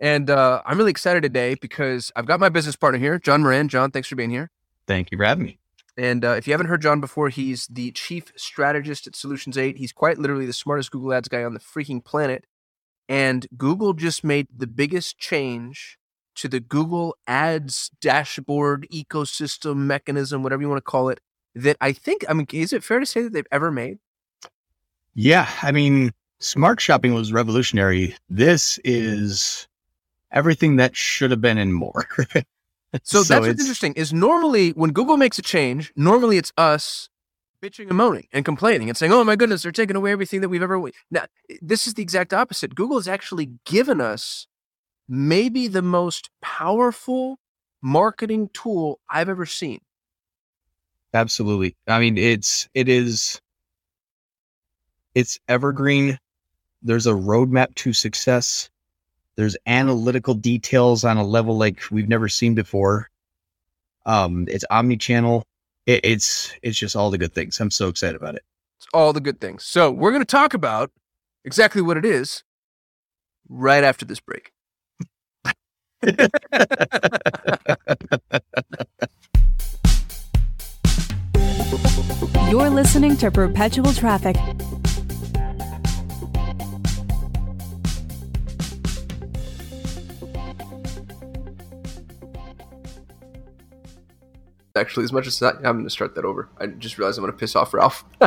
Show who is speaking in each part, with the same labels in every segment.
Speaker 1: And uh, I'm really excited today because I've got my business partner here, John Moran. John, thanks for being here.
Speaker 2: Thank you for having me.
Speaker 1: And uh, if you haven't heard John before, he's the chief strategist at Solutions 8. He's quite literally the smartest Google Ads guy on the freaking planet. And Google just made the biggest change to the Google Ads dashboard ecosystem mechanism, whatever you want to call it, that I think, I mean, is it fair to say that they've ever made?
Speaker 2: Yeah. I mean, smart shopping was revolutionary. This is everything that should have been and more.
Speaker 1: so, so, that's what's interesting is normally when Google makes a change, normally it's us bitching and moaning and complaining and saying, "Oh my goodness, they're taking away everything that we've ever." Now, this is the exact opposite. Google has actually given us maybe the most powerful marketing tool I've ever seen.
Speaker 2: Absolutely. I mean, it's it is it's evergreen. There's a roadmap to success. There's analytical details on a level like we've never seen before. Um, it's omni-channel. It, it's it's just all the good things. I'm so excited about it.
Speaker 1: It's all the good things. So we're going to talk about exactly what it is right after this break.
Speaker 3: You're listening to Perpetual Traffic
Speaker 1: actually, as much as that, I'm going to start that over. I just realized I'm going to piss off Ralph.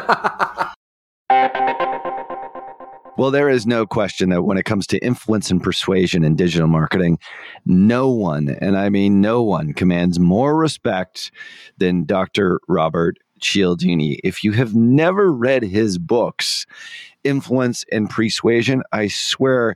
Speaker 4: well, there is no question that when it comes to influence and persuasion in digital marketing, no one, and I mean no one, commands more respect than Dr. Robert Cialdini. If you have never read his books, Influence and Persuasion, I swear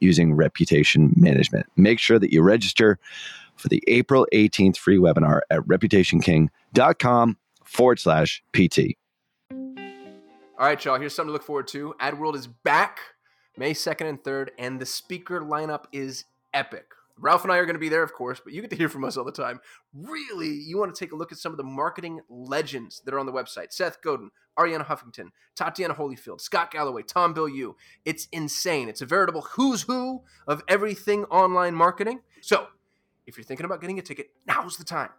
Speaker 4: using reputation management. Make sure that you register for the April 18th free webinar at reputationking.com forward slash PT.
Speaker 1: All right, y'all, here's something to look forward to. AdWorld is back May 2nd and 3rd, and the speaker lineup is epic. Ralph and I are going to be there, of course, but you get to hear from us all the time. Really, you want to take a look at some of the marketing legends that are on the website Seth Godin, Arianna Huffington, Tatiana Holyfield, Scott Galloway, Tom Bilyeu. It's insane. It's a veritable who's who of everything online marketing. So, if you're thinking about getting a ticket, now's the time.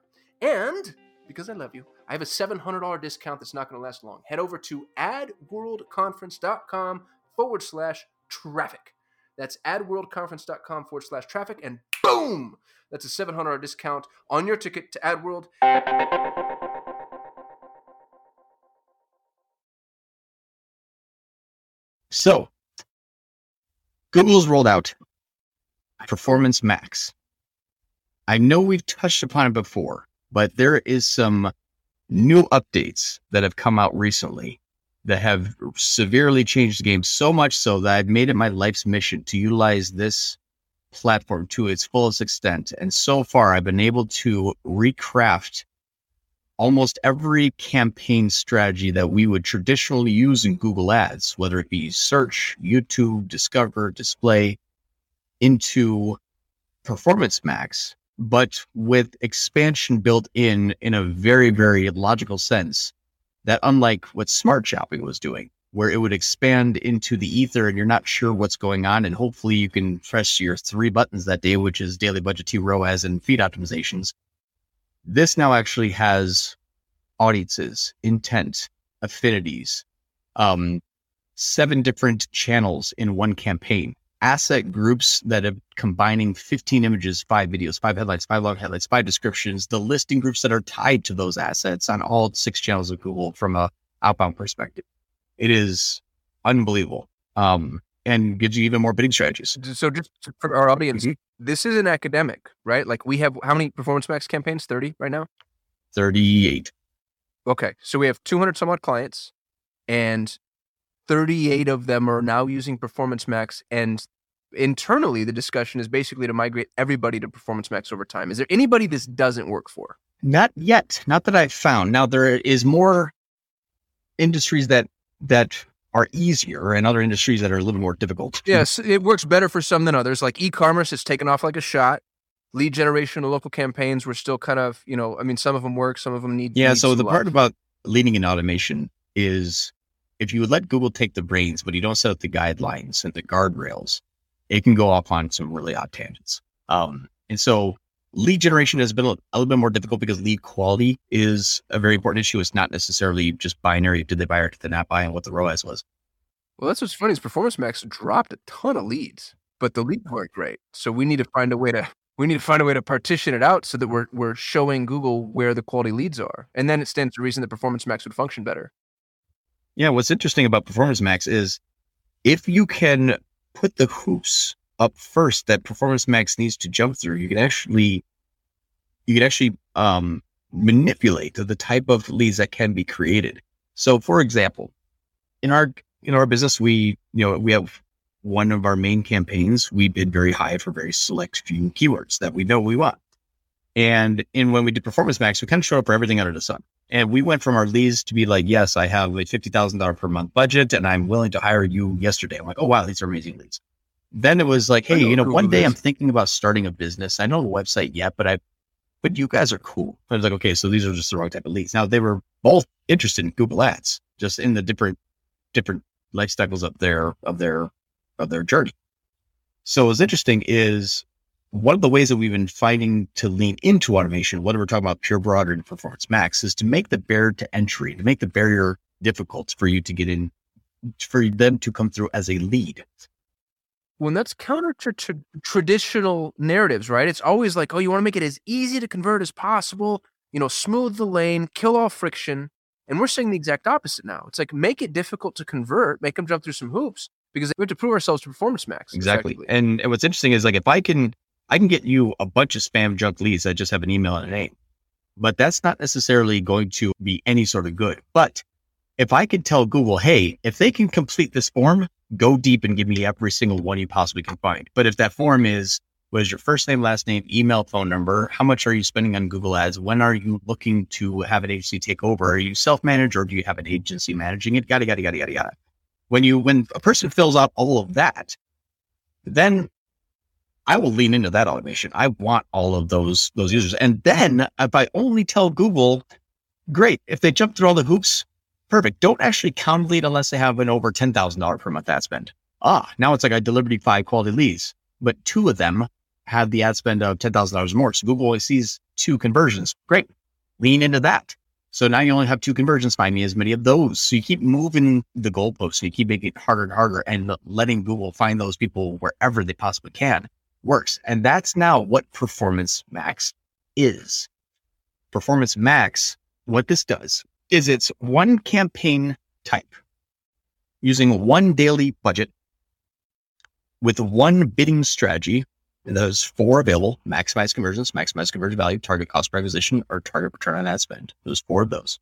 Speaker 1: And because I love you, I have a $700 discount that's not going to last long. Head over to adworldconference.com forward slash traffic. That's adworldconference.com forward slash traffic, and boom! That's a $700 discount on your ticket to AdWorld.
Speaker 2: So, Google's rolled out Performance Max. I know we've touched upon it before, but there is some new updates that have come out recently that have severely changed the game so much so that I've made it my life's mission to utilize this platform to its fullest extent. And so far, I've been able to recraft almost every campaign strategy that we would traditionally use in Google Ads, whether it be search, YouTube, discover, display, into Performance Max, but with expansion built in in a very, very logical sense that unlike what smart shopping was doing, where it would expand into the ether and you're not sure what's going on. And hopefully you can press your three buttons that day, which is daily budget T ROAS and feed optimizations. This now actually has audiences, intent, affinities, um, seven different channels in one campaign, asset groups that are combining 15 images, five videos, five headlines, five long headlines, five descriptions, the listing groups that are tied to those assets on all six channels of Google from a outbound perspective. It is unbelievable. Um, and gives you even more bidding strategies.
Speaker 1: So just for our audience, mm-hmm. this is an academic, right? Like we have how many performance max campaigns? 30 right now?
Speaker 2: 38.
Speaker 1: Okay. So we have 200 some odd clients and 38 of them are now using performance max and internally the discussion is basically to migrate everybody to performance max over time. Is there anybody this doesn't work for?
Speaker 2: Not yet. Not that I've found. Now there is more industries that that are easier and other industries that are a little more difficult.
Speaker 1: Yes, it works better for some than others. Like e-commerce has taken off like a shot. Lead generation and local campaigns were still kind of, you know, I mean, some of them work, some of them need.
Speaker 2: Yeah. So the part about leading in automation is if you would let Google take the brains, but you don't set up the guidelines and the guardrails, it can go off on some really odd tangents. Um, and so lead generation has been a, little bit more difficult because lead quality is a very important issue. It's not necessarily just binary. Did they buy or did they not buy and what the ROAS was.
Speaker 1: Well, that's what's funny is Performance Max dropped a ton of leads, but the leads weren't great. So we need to find a way to we need to find a way to partition it out so that we're we're showing Google where the quality leads are. And then it stands to reason that Performance Max would function better.
Speaker 2: Yeah, what's interesting about Performance Max is if you can put the hoops up first that Performance Max needs to jump through, you can actually you can actually um, manipulate the type of leads that can be created. So, for example, in our in our business, we you know we have one of our main campaigns. We bid very high for very select few keywords that we know we want. And in when we did Performance Max, we kind of showed up for everything under the sun. And we went from our leads to be like, yes, I have a fifty thousand dollar per month budget, and I'm willing to hire you yesterday. I'm like, oh wow, these are amazing leads then it was like, hey, you know, one day I'm thinking about starting a business. I know the website yet, but I, but you guys are cool. I was like, okay, so these are just the wrong type of leads. Now they were both interested in Google Ads, just in the different, different life cycles of their, of their, of their journey. So what's interesting is one of the ways that we've been fighting to lean into automation, whether we're talking about pure broader and performance max, is to make the barrier to entry, to make the barrier difficult for you to get in, for them to come through as a lead
Speaker 1: when that's counter to, to traditional narratives, right? It's always like, oh, you want to make it as easy to convert as possible, you know, smooth the lane, kill all friction. And we're saying the exact opposite now. It's like make it difficult to convert, make them jump through some hoops because we have to prove ourselves to performance max.
Speaker 2: Exactly. And, and what's interesting is like if I can I can get you a bunch of spam junk leads that just have an email and a name, but that's not necessarily going to be any sort of good. But if I could tell Google, hey, if they can complete this form, go deep and give me every single one you possibly can find. But if that form is, what is your first name, last name, email, phone number? How much are you spending on Google Ads? When are you looking to have an agency take over? Are you self managed or do you have an agency managing it? Yada, yada, yada, yada, yada. When you, when a person fills out all of that, then I will lean into that automation. I want all of those, those users. And then if I only tell Google, great, if they jump through all the hoops, Perfect. Don't actually count lead unless they have an over $10,000 per month ad spend. Ah, now it's like I delivered five quality leads, but two of them have the ad spend of $10,000 more. So Google only sees two conversions. Great. Lean into that. So now you only have two conversions. Find me as many of those. So you keep moving the goalposts. You keep making it harder and harder and letting Google find those people wherever they possibly can works. And that's now what Performance Max is. Performance Max, what this does is it's one campaign type using one daily budget with one bidding strategy. Those four available: maximize conversions, maximize conversion value, target cost per acquisition, or target return on ad spend. There's four of those.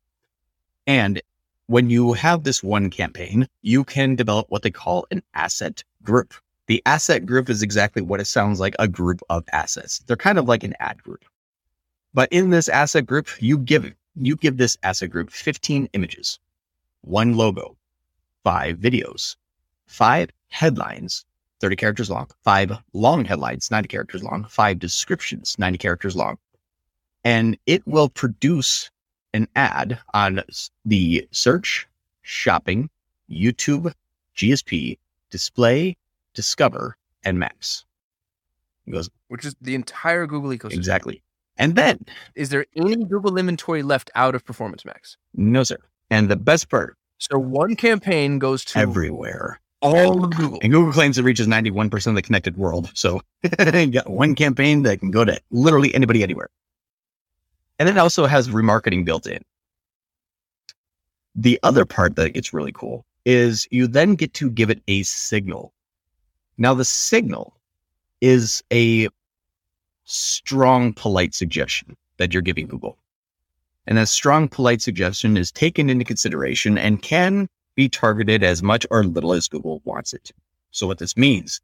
Speaker 2: And when you have this one campaign, you can develop what they call an asset group. The asset group is exactly what it sounds like a group of assets. They're kind of like an ad group. But in this asset group, you give you give this asset group 15 images, one logo, five videos, five headlines, 30 characters long, five long headlines, 90 characters long, five descriptions, 90 characters long. And it will produce an ad on the search, shopping, YouTube, GSP, display, discover, and maps. It goes
Speaker 1: Which is the entire Google ecosystem.
Speaker 2: exactly. And then,
Speaker 1: Is there any Google inventory left out of Performance Max?
Speaker 2: no, sir. And the best part,
Speaker 1: So one campaign goes to
Speaker 2: everywhere.
Speaker 1: all of Google.
Speaker 2: And Google claims it reaches 91% of the connected world. So you got one campaign that can go to literally anybody anywhere. And it also has remarketing built in. The other part that gets really cool is you then get to give it a signal. Now, the signal is a strong, polite suggestion that you're giving Google. And that strong, polite suggestion is taken into consideration and can be targeted as much or little as Google wants it. So what this means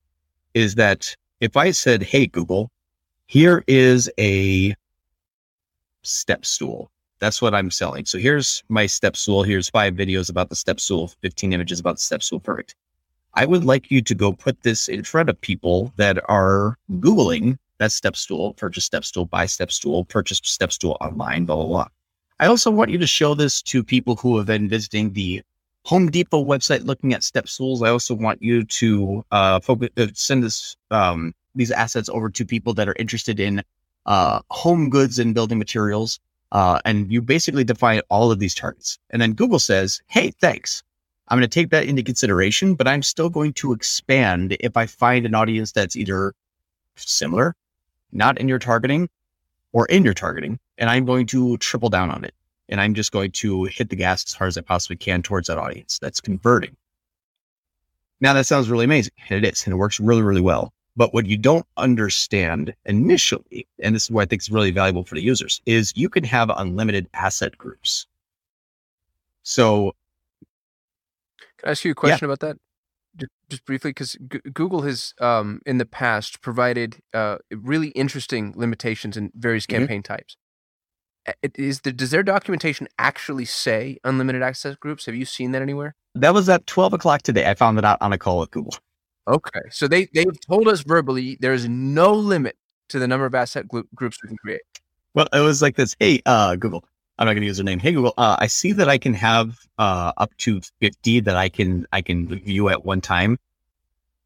Speaker 2: is that if I said, Hey, Google, here is a step stool. That's what I'm selling. So here's my step stool. Here's five videos about the step stool, 15 images about the step stool. Perfect. I would like you to go put this in front of people that are Googling that step stool, purchase step stool, buy step stool, purchase step stool online, blah, blah, blah. I also want you to show this to people who have been visiting the Home Depot website looking at step stools. I also want you to uh, focus, uh, send this um, these assets over to people that are interested in uh, home goods and building materials. Uh, and you basically define all of these targets. And then Google says, Hey, thanks. I'm going to take that into consideration, but I'm still going to expand if I find an audience that's either similar, not in your targeting, or in your targeting. And I'm going to triple down on it. And I'm just going to hit the gas as hard as I possibly can towards that audience that's converting. Now, that sounds really amazing. And it is. And it works really, really well. But what you don't understand initially, and this is what I think is really valuable for the users, is you can have unlimited asset groups. So
Speaker 1: Can I ask you a question about that? Ju- Just briefly, because Google has um, in the past provided uh, really interesting limitations in various
Speaker 2: Mhm.
Speaker 1: campaign types. A- it- Is the, does their documentation actually say unlimited asset groups? Have you seen that anywhere?
Speaker 2: that was at 12 o'clock today. I found it out on a call with Google.
Speaker 1: Okay, so they they've told us verbally there is no limit to the number of asset groups we can create.
Speaker 2: Well, it was like this. Hey, uh, Google. I'm not going to use their name. Hey, Google. Uh, I see that I can have uh, up to 50 that I can I can view at one time.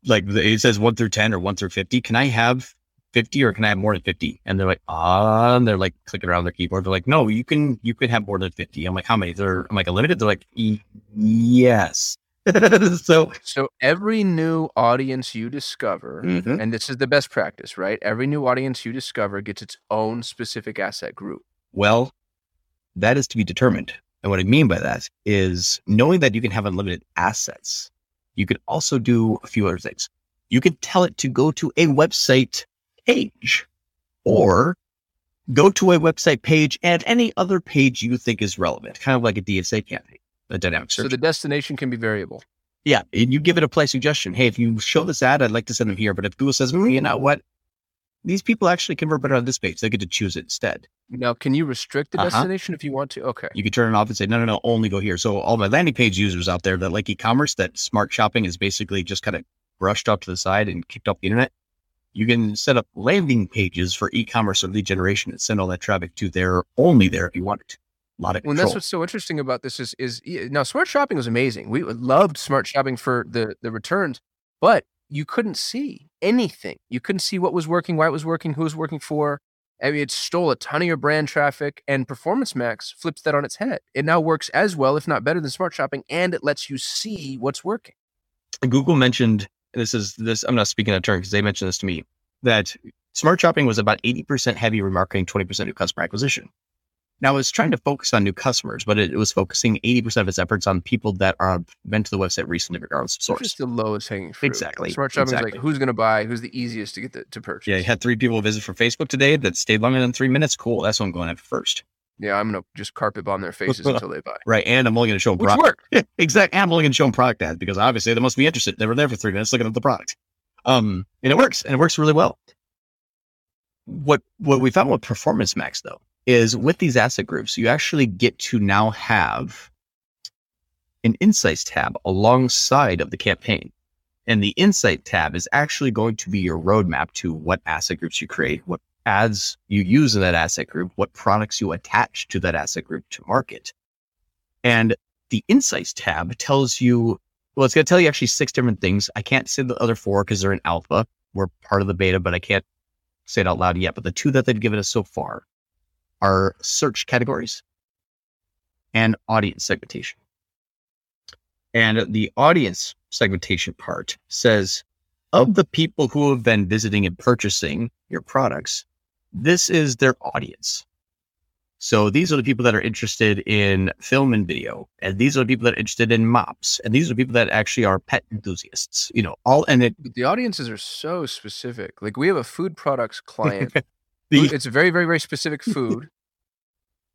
Speaker 2: Like it says one through 10 or one through 50. Can I have 50 or can I have more than 50? And they're like, ah, and they're like clicking around their keyboard. They're like, no, you can you can have more than 50. I'm like, how many? They're I'm like unlimited. They're like, "E- yes. so
Speaker 1: So every new audience you discover,
Speaker 2: Mhm.
Speaker 1: and this is the best practice, right? Every new audience you discover gets its own specific asset group.
Speaker 2: Well, that is to be determined. And what I mean by that is knowing that you can have unlimited assets, you could also do a few other things. You could tell it to go to a website page or go to a website page and any other page you think is relevant, kind of like a DSA campaign, a dynamic search.
Speaker 1: So the destination can be variable.
Speaker 2: yeah. And you give it a play suggestion. Hey, if you show this ad, I'd like to send them here. But if Google says, "Mm, you know what? These people actually convert better on this page, they get to choose it instead.
Speaker 1: Now, can you restrict the
Speaker 2: Uh-huh.
Speaker 1: destination if you want to? Okay.
Speaker 2: You can turn it off and say, no, no, no, only go here. So all my landing page users out there that like e-commerce, that smart shopping is basically just kind of brushed off to the side and kicked off the internet. You can set up landing pages for e-commerce or lead generation and send all that traffic to there, only there if you want it. A lot of
Speaker 1: Well, that's what's so interesting about this is is now smart shopping was amazing. We loved smart shopping for the the returns, but you couldn't see anything. You couldn't see what was working, why it was working, who was working for. I mean, it stole a ton of your brand traffic, and Performance Max flips that on its head. It now works as well, if not better, than smart shopping, and it lets you see what's working.
Speaker 2: Google mentioned this is this. I'm not speaking out of turn because they mentioned this to me that smart shopping was about 80% heavy remarketing, 20% new customer acquisition. Now was trying to focus on new customers, but it, was focusing 80% of its efforts on people that are been to the website recently, regardless of source.
Speaker 1: Just the lowest hanging fruit.
Speaker 2: Exactly.
Speaker 1: Smart shopping
Speaker 2: exactly.
Speaker 1: is like who's going to buy, who's the easiest to get the, to purchase.
Speaker 2: Yeah, you had three people visit for Facebook today that stayed longer than three minutes. Cool. That's what I'm going after first.
Speaker 1: Yeah, I'm gonna just carpet bomb their faces until they buy.
Speaker 2: Right, and I'm only going to show them
Speaker 1: Which
Speaker 2: product.
Speaker 1: worked.
Speaker 2: Yeah, exactly. And I'm only going to show them product ads because obviously they must be interested. They were there for three minutes looking at the product. Um, and it works, and it works really well. What what we found with Performance Max though is with these asset groups, you actually get to now have an insights tab alongside of the campaign. And the insight tab is actually going to be your roadmap to what asset groups you create, what ads you use in that asset group, what products you attach to that asset group to market. And the insights tab tells you, well, it's going to tell you actually six different things. I can't say the other four because they're in alpha. We're part of the beta, but I can't say it out loud yet. But the two that they've given us so far are search categories and audience segmentation. And the audience segmentation part says of the people who have been visiting and purchasing your products, this is their audience. So these are the people that are interested in film and video, and these are the people that are interested in mops, and these are the people that actually are pet enthusiasts. You know, all and it.
Speaker 1: The audiences are so specific. Like we have a food products client.
Speaker 2: The-
Speaker 1: it's a very, very, very specific food.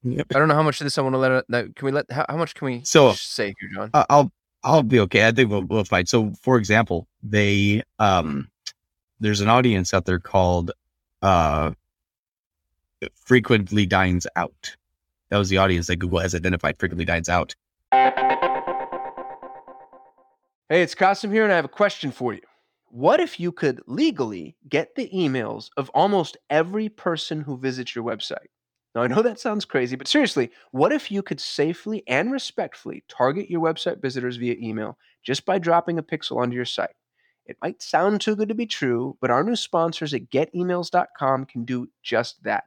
Speaker 2: Yep.
Speaker 1: I don't know how much of this I want to let. that- Can we let? How, how much can we
Speaker 2: So-
Speaker 1: say here, John?
Speaker 2: I'll I'll be okay. I think we'll, we'll fight. So, for example, they um, there's an audience out there called uh, frequently dines out. That was the audience that Google has identified. Frequently dines out.
Speaker 1: Hey, it's Kasim here, and I have a question for you. What if you could legally get the emails of almost every person who visits your website? Now, I know that sounds crazy, but seriously, what if you could safely and respectfully target your website visitors via email just by dropping a pixel onto your site? It might sound too good to be true, but our new sponsors at getemails.com can do just that.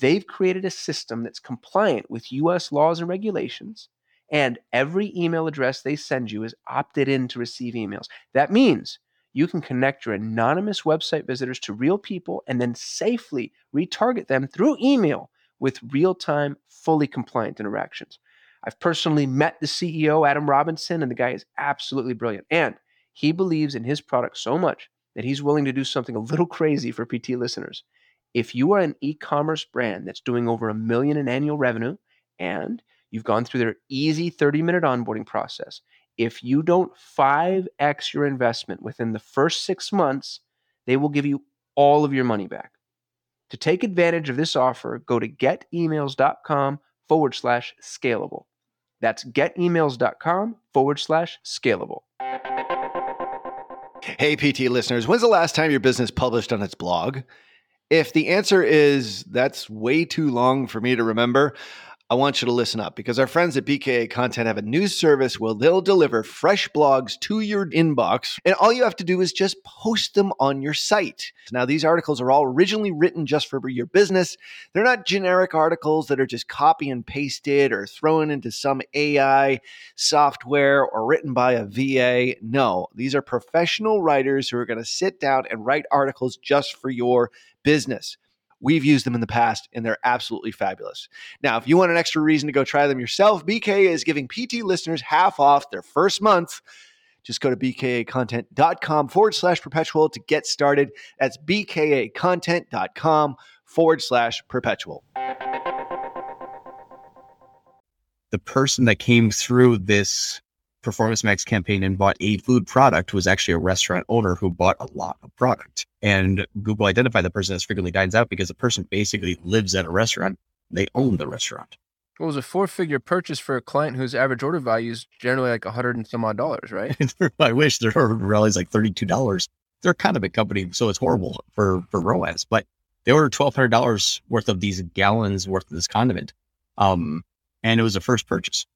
Speaker 1: They've created a system that's compliant with US laws and regulations and every email address they send you is opted in to receive emails. That means you can connect your anonymous website visitors to real people and then safely retarget them through email with real time, fully compliant interactions. I've personally met the CEO, Adam Robinson, and the guy is absolutely brilliant. And he believes in his product so much that he's willing to do something a little crazy for PT listeners. If you are an e commerce brand that's doing over a million in annual revenue and You've gone through their easy 30 minute onboarding process. If you don't 5x your investment within the first six months, they will give you all of your money back. To take advantage of this offer, go to getemails.com forward slash scalable. That's getemails.com forward slash scalable.
Speaker 4: Hey, PT listeners, when's the last time your business published on its blog? If the answer is that's way too long for me to remember, I want you to listen up because our friends at BKA Content have a news service where they'll deliver fresh blogs to your inbox, and all you have to do is just post them on your site. Now, these articles are all originally written just for your business. They're not generic articles that are just copy and pasted or thrown into some AI software or written by a VA. No, these are professional writers who are going to sit down and write articles just for your business. We've used them in the past and they're absolutely fabulous. Now, if you want an extra reason to go try them yourself, BKA is giving PT listeners half off their first month. Just go to bkacontent.com forward slash perpetual to get started. That's bkacontent.com forward slash perpetual.
Speaker 2: The person that came through this Performance Max campaign and bought a food product was actually a restaurant owner who bought a lot of product. And Google identified the person as frequently dines out because the person basically lives at a restaurant. They own the restaurant.
Speaker 1: It was a four figure purchase for a client whose average order value is generally like a hundred and some odd dollars, right?
Speaker 2: I wish their order value is like $32. They're kind of a company, so it's horrible for, for ROAS, but they ordered $1,200 worth of these gallons worth of this condiment. Um, and it was a first purchase.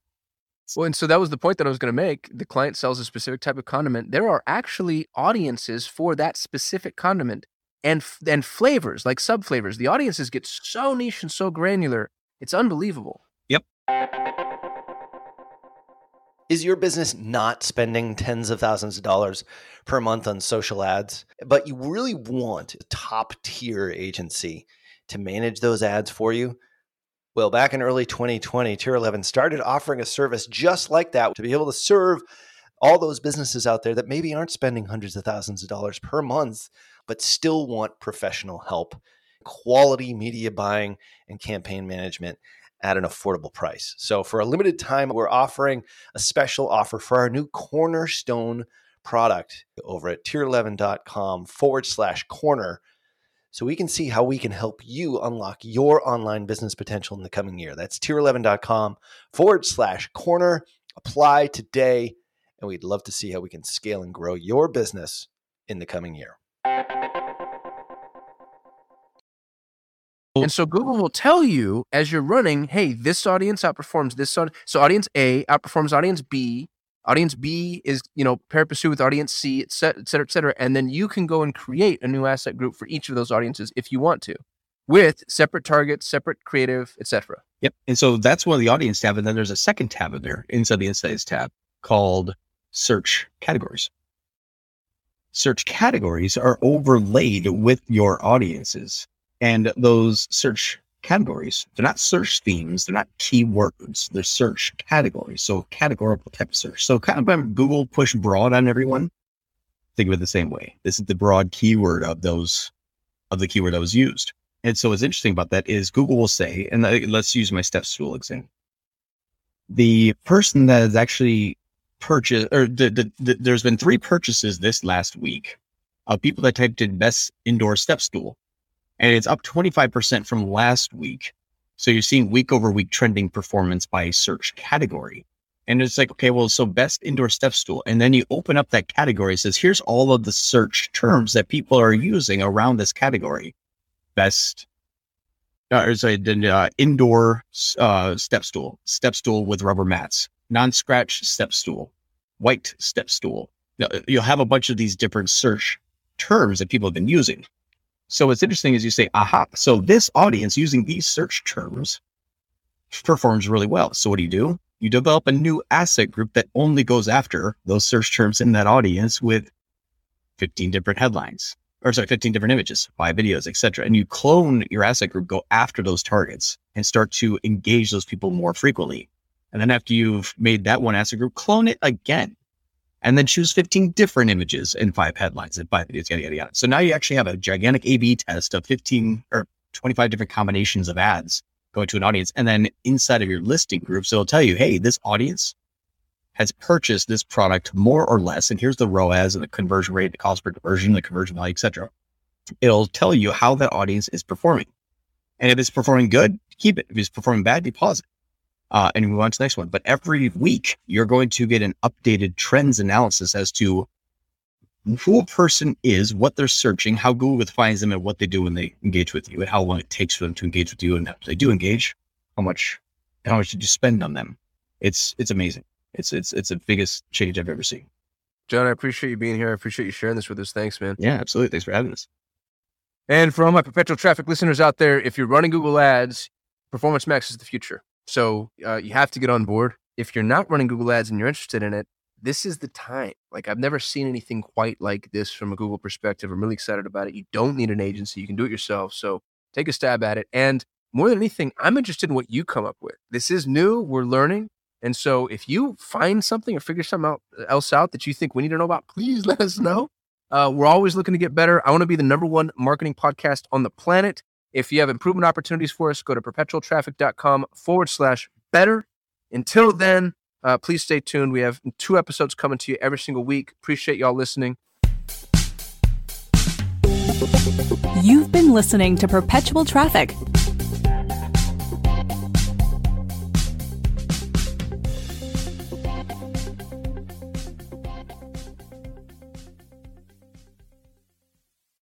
Speaker 1: Well, and so that was the point that I was going to make. The client sells a specific type of condiment. There are actually audiences for that specific condiment and and flavors, like sub flavors. The audiences get so niche and so granular. It's unbelievable.
Speaker 2: Yep.
Speaker 5: Is your business not spending tens of thousands of dollars per month on social ads, but you really want a top tier agency to manage those ads for you? Well, back in early 2020, Tier 11 started offering a service just like that to be able to serve all those businesses out there that maybe aren't spending hundreds of thousands of dollars per month, but still want professional help, quality media buying, and campaign management at an affordable price. So, for a limited time, we're offering a special offer for our new Cornerstone product over at tier11.com forward slash corner so we can see how we can help you unlock your online business potential in the coming year. That's tier11.com forward slash corner. Apply today, and we'd love to see how we can scale and grow your business in the coming year.
Speaker 1: And so Google will tell you as you're running, hey, this audience outperforms this. So audience A outperforms audience B audience B is, you know, pair pursue with audience C, et cetera, et cetera, et cetera. And then you can go and create a new asset group for each of those audiences if you want to, with separate targets, separate creative, et cetera.
Speaker 2: Yep. And so that's one of the audience tab. And then there's a second tab in there inside the insights tab called search categories. Search categories are overlaid with your audiences. And those search categories. They're not search themes. They're not keywords. They're search categories. So categorical type of search. So kind of when Google push broad on everyone, think of it the same way. This is the broad keyword of those, of the keyword that was used. And so what's interesting about that is Google will say, and let's use my step stool example. The person that has actually purchased, or the, the, the, there's been three purchases this last week of people that typed in best indoor step stool and it's up 25% from last week. So you're seeing week over week trending performance by search category. And it's like, okay, well, so best indoor step stool. And then you open up that category, it says, here's all of the search terms that people are using around this category. Best, uh, or sorry, uh, indoor uh, step stool, step stool with rubber mats, non scratch step stool, white step stool. You'll have a bunch of these different search terms that people have been using. So what's interesting is you say, aha, so this audience using these search terms performs really well. So what do you do? You develop a new asset group that only goes after those search terms in that audience with 15 different headlines or sorry, 15 different images, five videos, etc. And you clone your asset group, go after those targets and start to engage those people more frequently. And then after you've made that one asset group, clone it again and then choose 15 different images and five headlines and five videos, yada, yada, yada. So now you actually have a gigantic A B test of 15 or 25 different combinations of ads going to an audience. And then inside of your listing group, so it'll tell you, hey, this audience has purchased this product more or less. And here's the ROAS and the conversion rate, the cost per conversion, the conversion value, etc. It'll tell you how that audience is performing. And if it's performing good, keep it. If it's performing bad, you pause uh, and move on to the next one. But every week, you're going to get an updated trends analysis as to who a person is, what they're searching, how Google finds them, and what they do when they engage with you, and how long it takes for them to engage with you. And if they do engage, how much, how much did you spend on them? It's it's amazing. It's it's it's the biggest change I've ever seen.
Speaker 1: John, I appreciate you being here. I appreciate you sharing this with us. Thanks, man.
Speaker 2: Yeah, absolutely. Thanks for having us.
Speaker 1: And for all my perpetual traffic listeners out there, if you're running Google Ads, Performance Max is the future. So uh, you have to get on board. If you're not running Google Ads and you're interested in it, this is the time. Like I've never seen anything quite like this from a Google perspective. I'm really excited about it. You don't need an agency. You can do it yourself. So take a stab at it. And more than anything, I'm interested in what you come up with. This is new. We're learning. And so if you find something or figure something out, else out that you think we need to know about, please let us know. Uh, we're always looking to get better. I want to be the number one marketing podcast on the planet. If you have improvement opportunities for us, go to perpetualtraffic.com forward slash better. Until then, uh, please stay tuned. We have two episodes coming to you every single week. Appreciate y'all listening.
Speaker 3: You've been listening to Perpetual Traffic,